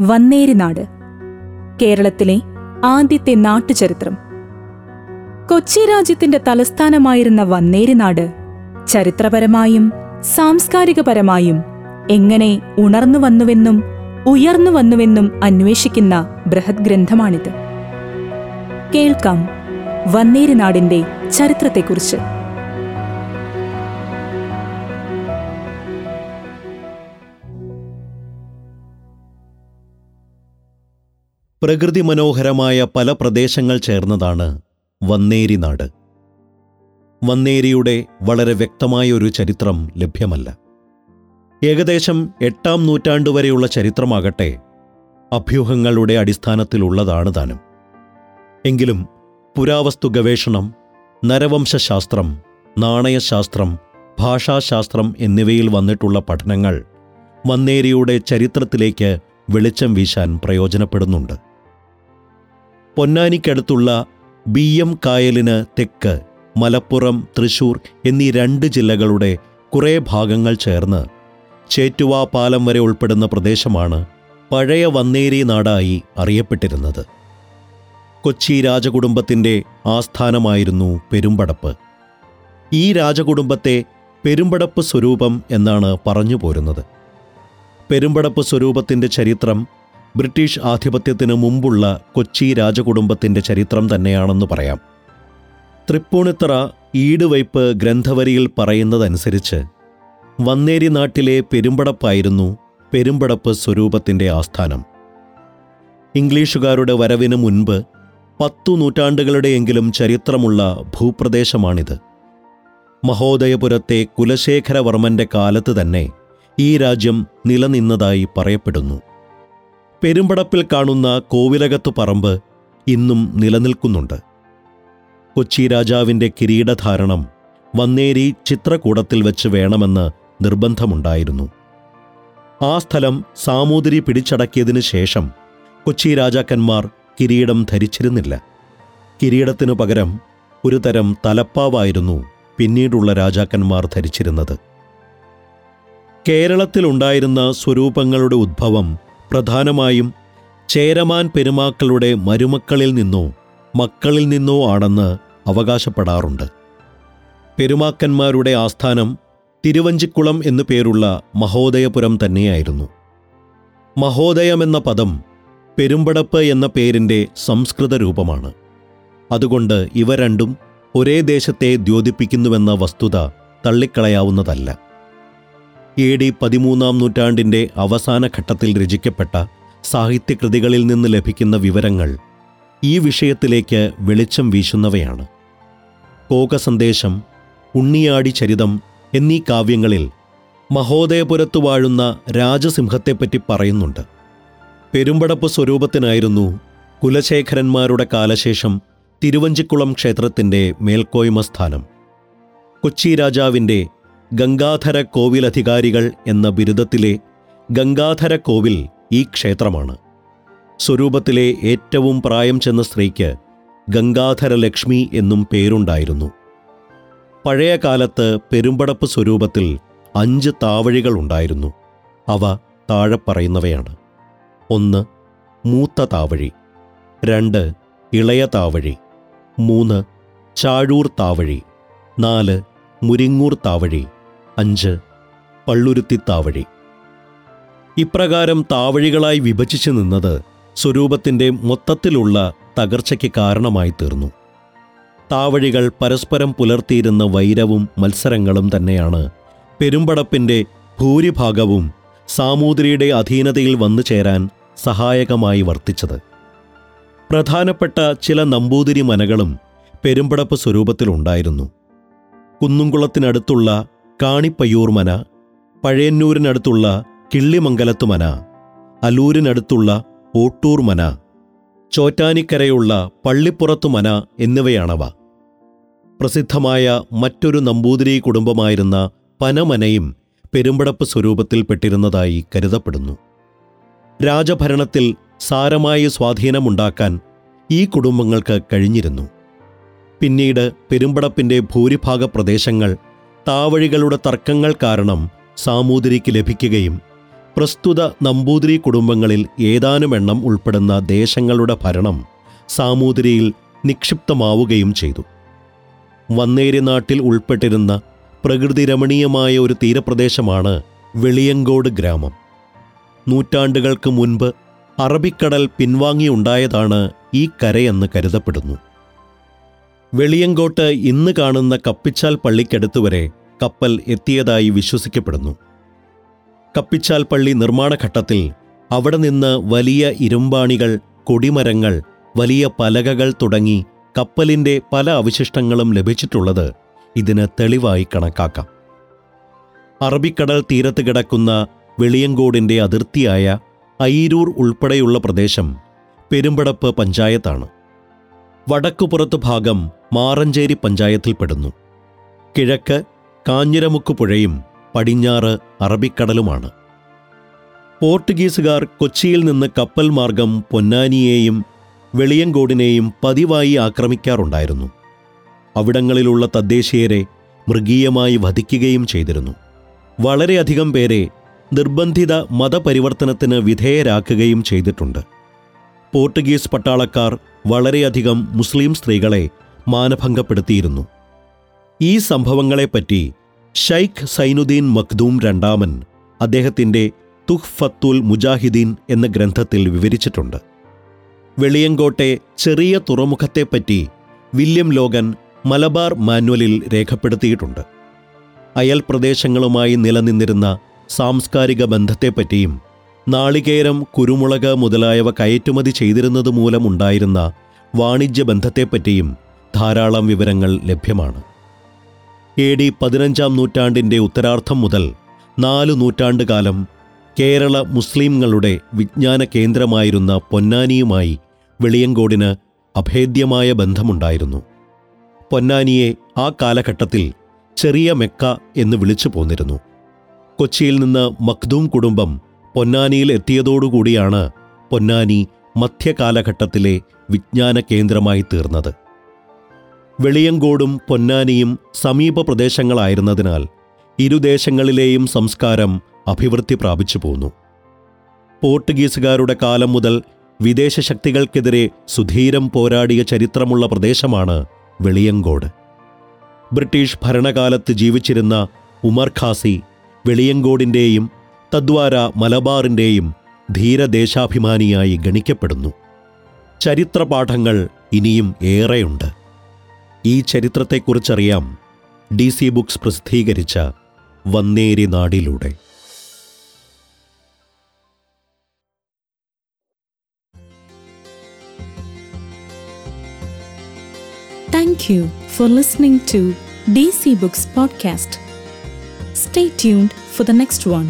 വന്നേരിനാട്. കേരളത്തിലെ ആദ്യത്തെ നാട്ടുചരിത്രം. കൊച്ചി രാജ്യത്തിന്റെ തലസ്ഥാനമായിരുന്ന വന്നേരിനാട് ചരിത്രപരമായും സാംസ്കാരികപരമായും എങ്ങനെ ഉണർന്നു വന്നുവെന്നും ഉയർന്നു വന്നുവെന്നും അന്വേഷിക്കുന്ന ബൃഹത് ഗ്രന്ഥമാണിത്. കേൾക്കാം വന്നേരിനാടിന്റെ ചരിത്രത്തെക്കുറിച്ച്. പ്രകൃതി മനോഹരമായ പല പ്രദേശങ്ങൾ ചേർന്നതാണ് വന്നേരി നാട്. വന്നേരിയുടെ വളരെ വ്യക്തമായ ഒരു ചരിത്രം ലഭ്യമല്ല. ഏകദേശം എട്ടാം നൂറ്റാണ്ട് വരെയുള്ള ചരിത്രമാകട്ടെ അഭ്യൂഹങ്ങളുടെ അടിസ്ഥാനത്തിലുള്ളതാണ് താനും. എങ്കിലും പുരാവസ്തു ഗവേഷണം നരവംശാസ്ത്രം നാണയശാസ്ത്രം ഭാഷാശാസ്ത്രം എന്നിവയിൽ വന്നിട്ടുള്ള പഠനങ്ങൾ വന്നേരിയുടെ ചരിത്രത്തിലേക്ക് വെളിച്ചം വീശാൻ പ്രയോജനപ്പെടുന്നുണ്ട്. പൊന്നാനിക്കടുത്തുള്ള ബി എം കായലിന് തെക്ക് മലപ്പുറം തൃശൂർ എന്നീ രണ്ട് ജില്ലകളുടെ കുറേ ഭാഗങ്ങൾ ചേർന്ന് ചേറ്റുവ പാലം വരെ ഉൾപ്പെടുന്ന പ്രദേശമാണ് പഴയ വന്നേരി നാടായി അറിയപ്പെട്ടിരുന്നത്. കൊച്ചി രാജകുടുംബത്തിന്റെ ആസ്ഥാനമായിരുന്നു പെരുമ്പടപ്പ്. ഈ രാജകുടുംബത്തെ പെരുമ്പടപ്പ് സ്വരൂപം എന്നാണ് പറഞ്ഞു പോരുന്നത് പെരുമ്പടപ്പ് സ്വരൂപത്തിന്റെ ചരിത്രം ബ്രിട്ടീഷ് ആധിപത്യത്തിന് മുമ്പുള്ള കൊച്ചി രാജകുടുംബത്തിന്റെ ചരിത്രം തന്നെയാണെന്ന് പറയാം. തൃപ്പൂണിത്തറ ഈടുവയ്പ് ഗ്രന്ഥവരിയിൽ പറയുന്നതനുസരിച്ച് വന്നേരി നാട്ടിലെ പെരുമ്പടപ്പായിരുന്നു പെരുമ്പടപ്പ് സ്വരൂപത്തിന്റെ ആസ്ഥാനം. ഇംഗ്ലീഷുകാരുടെ വരവിന് മുൻപ് പത്തു നൂറ്റാണ്ടുകളുടെയെങ്കിലും ചരിത്രമുള്ള ഭൂപ്രദേശമാണിത്. മഹോദയപുരത്തെ കുലശേഖരവർമ്മന്റെ കാലത്ത് തന്നെ ഈ രാജ്യം നിലനിന്നതായി പറയപ്പെടുന്നു. പെരുമ്പടപ്പിൽ കാണുന്ന കോവിലകത്തു പറമ്പ് ഇന്നും നിലനിൽക്കുന്നുണ്ട്. കൊച്ചി രാജാവിന്റെ കിരീടധാരണം വന്നേരി ചിത്രകൂടത്തിൽ വെച്ച് വേണമെന്ന് നിർബന്ധമുണ്ടായിരുന്നു. ആ സ്ഥലം സാമൂതിരി പിടിച്ചടക്കിയതിനു ശേഷം കൊച്ചി രാജാക്കന്മാർ കിരീടം ധരിച്ചിരുന്നില്ല. കിരീടത്തിനു പകരം ഒരു തരം തലപ്പാവായിരുന്നു പിന്നീടുള്ള രാജാക്കന്മാർ ധരിച്ചിരുന്നത്. കേരളത്തിലുണ്ടായിരുന്ന സ്വരൂപങ്ങളുടെ ഉദ്ഭവം പ്രധാനമായും ചേരമാൻ പെരുമാക്കളുടെ മരുമക്കളിൽ നിന്നോ മക്കളിൽ നിന്നോ ആണെന്ന് അവകാശപ്പെടാറുണ്ട്. പെരുമാക്കന്മാരുടെ ആസ്ഥാനം തിരുവഞ്ചിക്കുളം എന്നു പേരുള്ള മഹോദയപുരം തന്നെയായിരുന്നു. മഹോദയമെന്ന പദം പെരുമ്പടപ്പ് എന്ന പേരിന്റെ സംസ്കൃത രൂപമാണ്. അതുകൊണ്ട് ഇവ രണ്ടും ഒരേ ദേശത്തെ ദ്യോതിപ്പിക്കുന്നുവെന്ന വസ്തുത തള്ളിക്കളയാവുന്നതല്ല. എ ഡി പതിമൂന്നാം നൂറ്റാണ്ടിന്റെ അവസാന ഘട്ടത്തിൽ രചിക്കപ്പെട്ട സാഹിത്യകൃതികളിൽ നിന്ന് ലഭിക്കുന്ന വിവരങ്ങൾ ഈ വിഷയത്തിലേക്ക് വെളിച്ചം വീശുന്നവയാണ്. കോകസന്ദേശം ഉണ്ണിയാടി ചരിതം എന്നീ കാവ്യങ്ങളിൽ മഹോദയപുരത്തു വാഴുന്ന രാജസിംഹത്തെപ്പറ്റി പറയുന്നുണ്ട്. പെരുമ്പടപ്പ് സ്വരൂപത്തിനായിരുന്നു കുലശേഖരന്മാരുടെ കാലശേഷം തിരുവഞ്ചിക്കുളം ക്ഷേത്രത്തിന്റെ മേൽക്കോയ്മ സ്ഥാനം. കൊച്ചി രാജാവിന്റെ ഗംഗാധര കോവിലധികാരികൾ എന്ന ബിരുദത്തിലെ ഗംഗാധര കോവിൽ ഈ ക്ഷേത്രമാണ്. സ്വരൂപത്തിലെ ഏറ്റവും പ്രായം ചെന്ന സ്ത്രീക്ക് ഗംഗാധര ലക്ഷ്മി എന്നും പേരുണ്ടായിരുന്നു. പഴയ കാലത്ത് പെരുമ്പടപ്പ് സ്വരൂപത്തിൽ അഞ്ച് താവഴികൾ ഉണ്ടായിരുന്നു. അവ താഴെ പറയുന്നവയാണ്. ഒന്ന് മൂത്ത താവഴി. രണ്ട് ഇളയ താവഴി. മൂന്ന് ചാഴൂർ താവഴി. നാല് മുരിങ്ങൂർ താവഴി. അഞ്ച് പള്ളുരുത്തി താവഴി. ഇപ്രകാരം താവഴികളായി വിഭജിച്ചു നിന്നത് സ്വരൂപത്തിന്റെ മൊത്തത്തിലുള്ള തകർച്ചയ്ക്ക് കാരണമായി തീർന്നു. താവഴികൾ പരസ്പരം പുലർത്തിയിരുന്ന വൈരവും മത്സരങ്ങളും തന്നെയാണ് പെരുമ്പടപ്പിന്റെ ഭൂരിഭാഗവും സാമൂതിരിയുടെ അധീനതയിൽ വന്നു ചേരാൻ സഹായകമായി വർത്തിച്ചത്. പ്രധാനപ്പെട്ട ചില നമ്പൂതിരി മനകളും പെരുമ്പടപ്പ് സ്വരൂപത്തിലുണ്ടായിരുന്നു. കുന്നുംകുളത്തിനടുത്തുള്ള കാണിപ്പയ്യൂർ മന പഴയന്നൂരിനടുത്തുള്ള കിള്ളിമംഗലത്തു മന അലൂരിനടുത്തുള്ള ഓട്ടൂർ മന ചോറ്റാനിക്കരയുള്ള പള്ളിപ്പുറത്തു മന എന്നിവയാണവ. പ്രസിദ്ധമായ മറ്റൊരു നമ്പൂതിരി കുടുംബമായിരുന്ന പനമനയും പെരുമ്പടപ്പ് സ്വരൂപത്തിൽപ്പെട്ടിരുന്നതായി കരുതപ്പെടുന്നു. രാജഭരണത്തിൽ സാരമായ സ്വാധീനമുണ്ടാക്കാൻ ഈ കുടുംബങ്ങൾക്ക് കഴിഞ്ഞിരുന്നു. പിന്നീട് പെരുമ്പടപ്പിന്റെ ഭൂരിഭാഗ പ്രദേശങ്ങൾ താവഴികളുടെ തർക്കങ്ങൾ കാരണം സാമൂതിരിക്ക് ലഭിക്കുകയും പ്രസ്തുത നമ്പൂതിരി കുടുംബങ്ങളിൽ ഏതാനും എണ്ണം ഉൾപ്പെടുന്ന ദേശങ്ങളുടെ ഭരണം സാമൂതിരിയിൽ നിക്ഷിപ്തമാവുകയും ചെയ്തു. വന്നേരി നാട്ടിൽ ഉൾപ്പെട്ടിരുന്ന പ്രകൃതി രമണീയമായ ഒരു തീരപ്രദേശമാണ് വെളിയങ്കോട് ഗ്രാമം. നൂറ്റാണ്ടുകൾക്ക് മുൻപ് അറബിക്കടൽ പിൻവാങ്ങിയുണ്ടായതാണ് ഈ കരയെന്ന് കരുതപ്പെടുന്നു. വെളിയങ്കോട്ട് ഇന്ന് കാണുന്ന കപ്പിച്ചാൽ പള്ളിക്കടുത്ത് വരെ കപ്പൽ എത്തിയതായി വിശ്വസിക്കപ്പെടുന്നു. കപ്പിച്ചാൽ പള്ളി നിർമ്മാണഘട്ടത്തിൽ അവിടെ നിന്ന് വലിയ ഇരുമ്പാണികൾ കൊടിമരങ്ങൾ വലിയ പലകകൾ തുടങ്ങി കപ്പലിന്റെ പല അവശിഷ്ടങ്ങളും ലഭിച്ചിട്ടുള്ളത് ഇതിന് തെളിവായി കണക്കാക്കാം. അറബിക്കടൽ തീരത്ത് കിടക്കുന്ന വെളിയങ്കോടിന്റെ അതിർത്തിയായ അയിരൂർ ഉൾപ്പെടെയുള്ള പ്രദേശം പെരുമ്പടപ്പ് പഞ്ചായത്താണ്. വടക്കുപുറത്ത് ഭാഗം മാറഞ്ചേരി പഞ്ചായത്തിൽപ്പെടുന്നു കിഴക്ക് കാഞ്ഞിരമുക്ക് പുഴയും പടിഞ്ഞാറ് അറബിക്കടലുമാണ്. പോർട്ടുഗീസുകാർ കൊച്ചിയിൽ നിന്ന് കപ്പൽ മാർഗം പൊന്നാനിയെയും വെളിയങ്കോടിനെയും പതിവായി ആക്രമിക്കാറുണ്ടായിരുന്നു. അവിടങ്ങളിലുള്ള തദ്ദേശീയരെ മൃഗീയമായി വധിക്കുകയും ചെയ്തിരുന്നു. വളരെയധികം പേരെ നിർബന്ധിത മതപരിവർത്തനത്തിന് വിധേയരാക്കുകയും ചെയ്തിട്ടുണ്ട്. പോർട്ടുഗീസ് പട്ടാളക്കാർ വളരെയധികം മുസ്ലിം സ്ത്രീകളെ മാനഭംഗപ്പെടുത്തിയിരുന്നു. ഈ സംഭവങ്ങളെപ്പറ്റി ഷൈഖ് സൈനുദ്ദീൻ മഖ്ദൂം രണ്ടാമൻ അദ്ദേഹത്തിന്റെ തുഹ്ഫത്തുൽ മുജാഹിദീൻ എന്ന ഗ്രന്ഥത്തിൽ വിവരിച്ചിട്ടുണ്ട്. വെളിയങ്കോട്ടെ ചെറിയ തുറമുഖത്തെപ്പറ്റി വില്യം ലോഗൻ മലബാർ മാനുവലിൽ രേഖപ്പെടുത്തിയിട്ടുണ്ട്. അയൽ പ്രദേശങ്ങളുമായി നിലനിന്നിരുന്ന സാംസ്കാരിക ബന്ധത്തെപ്പറ്റിയും നാളികേരം കുരുമുളക് മുതലായവ കയറ്റുമതി ചെയ്തിരുന്നത് മൂലമുണ്ടായിരുന്ന വാണിജ്യ ബന്ധത്തെപ്പറ്റിയും ധാരാളം വിവരങ്ങൾ ലഭ്യമാണ്. എ ഡി പതിനഞ്ചാം നൂറ്റാണ്ടിന്റെ ഉത്തരാർത്ഥം മുതൽ നാല് നൂറ്റാണ്ട് കാലം കേരള മുസ്ലിംകളുടെ വിജ്ഞാന കേന്ദ്രമായിരുന്ന പൊന്നാനിയുമായി വെളിയങ്കോടിന് അഭേദ്യമായ ബന്ധമുണ്ടായിരുന്നു. പൊന്നാനിയെ ആ കാലഘട്ടത്തിൽ ചെറിയ മെക്ക എന്ന് വിളിച്ചു പോന്നിരുന്നു. കൊച്ചിയിൽ നിന്ന് മഖ്ദൂം കുടുംബം പൊന്നാനിയിൽ എത്തിയതോടുകൂടിയാണ് പൊന്നാനി മധ്യകാലഘട്ടത്തിലെ വിജ്ഞാന കേന്ദ്രമായി തീർന്നത്. വെളിയങ്കോടും പൊന്നാനിയും സമീപ പ്രദേശങ്ങളായിരുന്നതിനാൽ ഇരുദേശങ്ങളിലെയും സംസ്കാരം അഭിവൃദ്ധി പ്രാപിച്ചു പോന്നു. പോർട്ടുഗീസുകാരുടെ കാലം മുതൽ വിദേശ ശക്തികൾക്കെതിരെ സുധീരം പോരാടിയ ചരിത്രമുള്ള പ്രദേശമാണ് വെളിയങ്കോട്. ബ്രിട്ടീഷ് ഭരണകാലത്ത് ജീവിച്ചിരുന്ന ഉമർ ഖാസി വെളിയങ്കോടിന്റെയും തദ്വാര മലബാറിന്റെയും ധീരദേശാഭിമാനിയായി ഗണിക്കപ്പെടുന്നു ചരിത്രപാഠങ്ങൾ ഇനിയും ഏറെയുണ്ട് ഈ ചരിത്രത്തെക്കുറിച്ചറിയാം ഡി സി ബുക്സ് പ്രസിദ്ധീകരിച്ച വന്നേരി നാടിലൂടെ Thank for for to to DC Books Podcast. Stay tuned for the next one.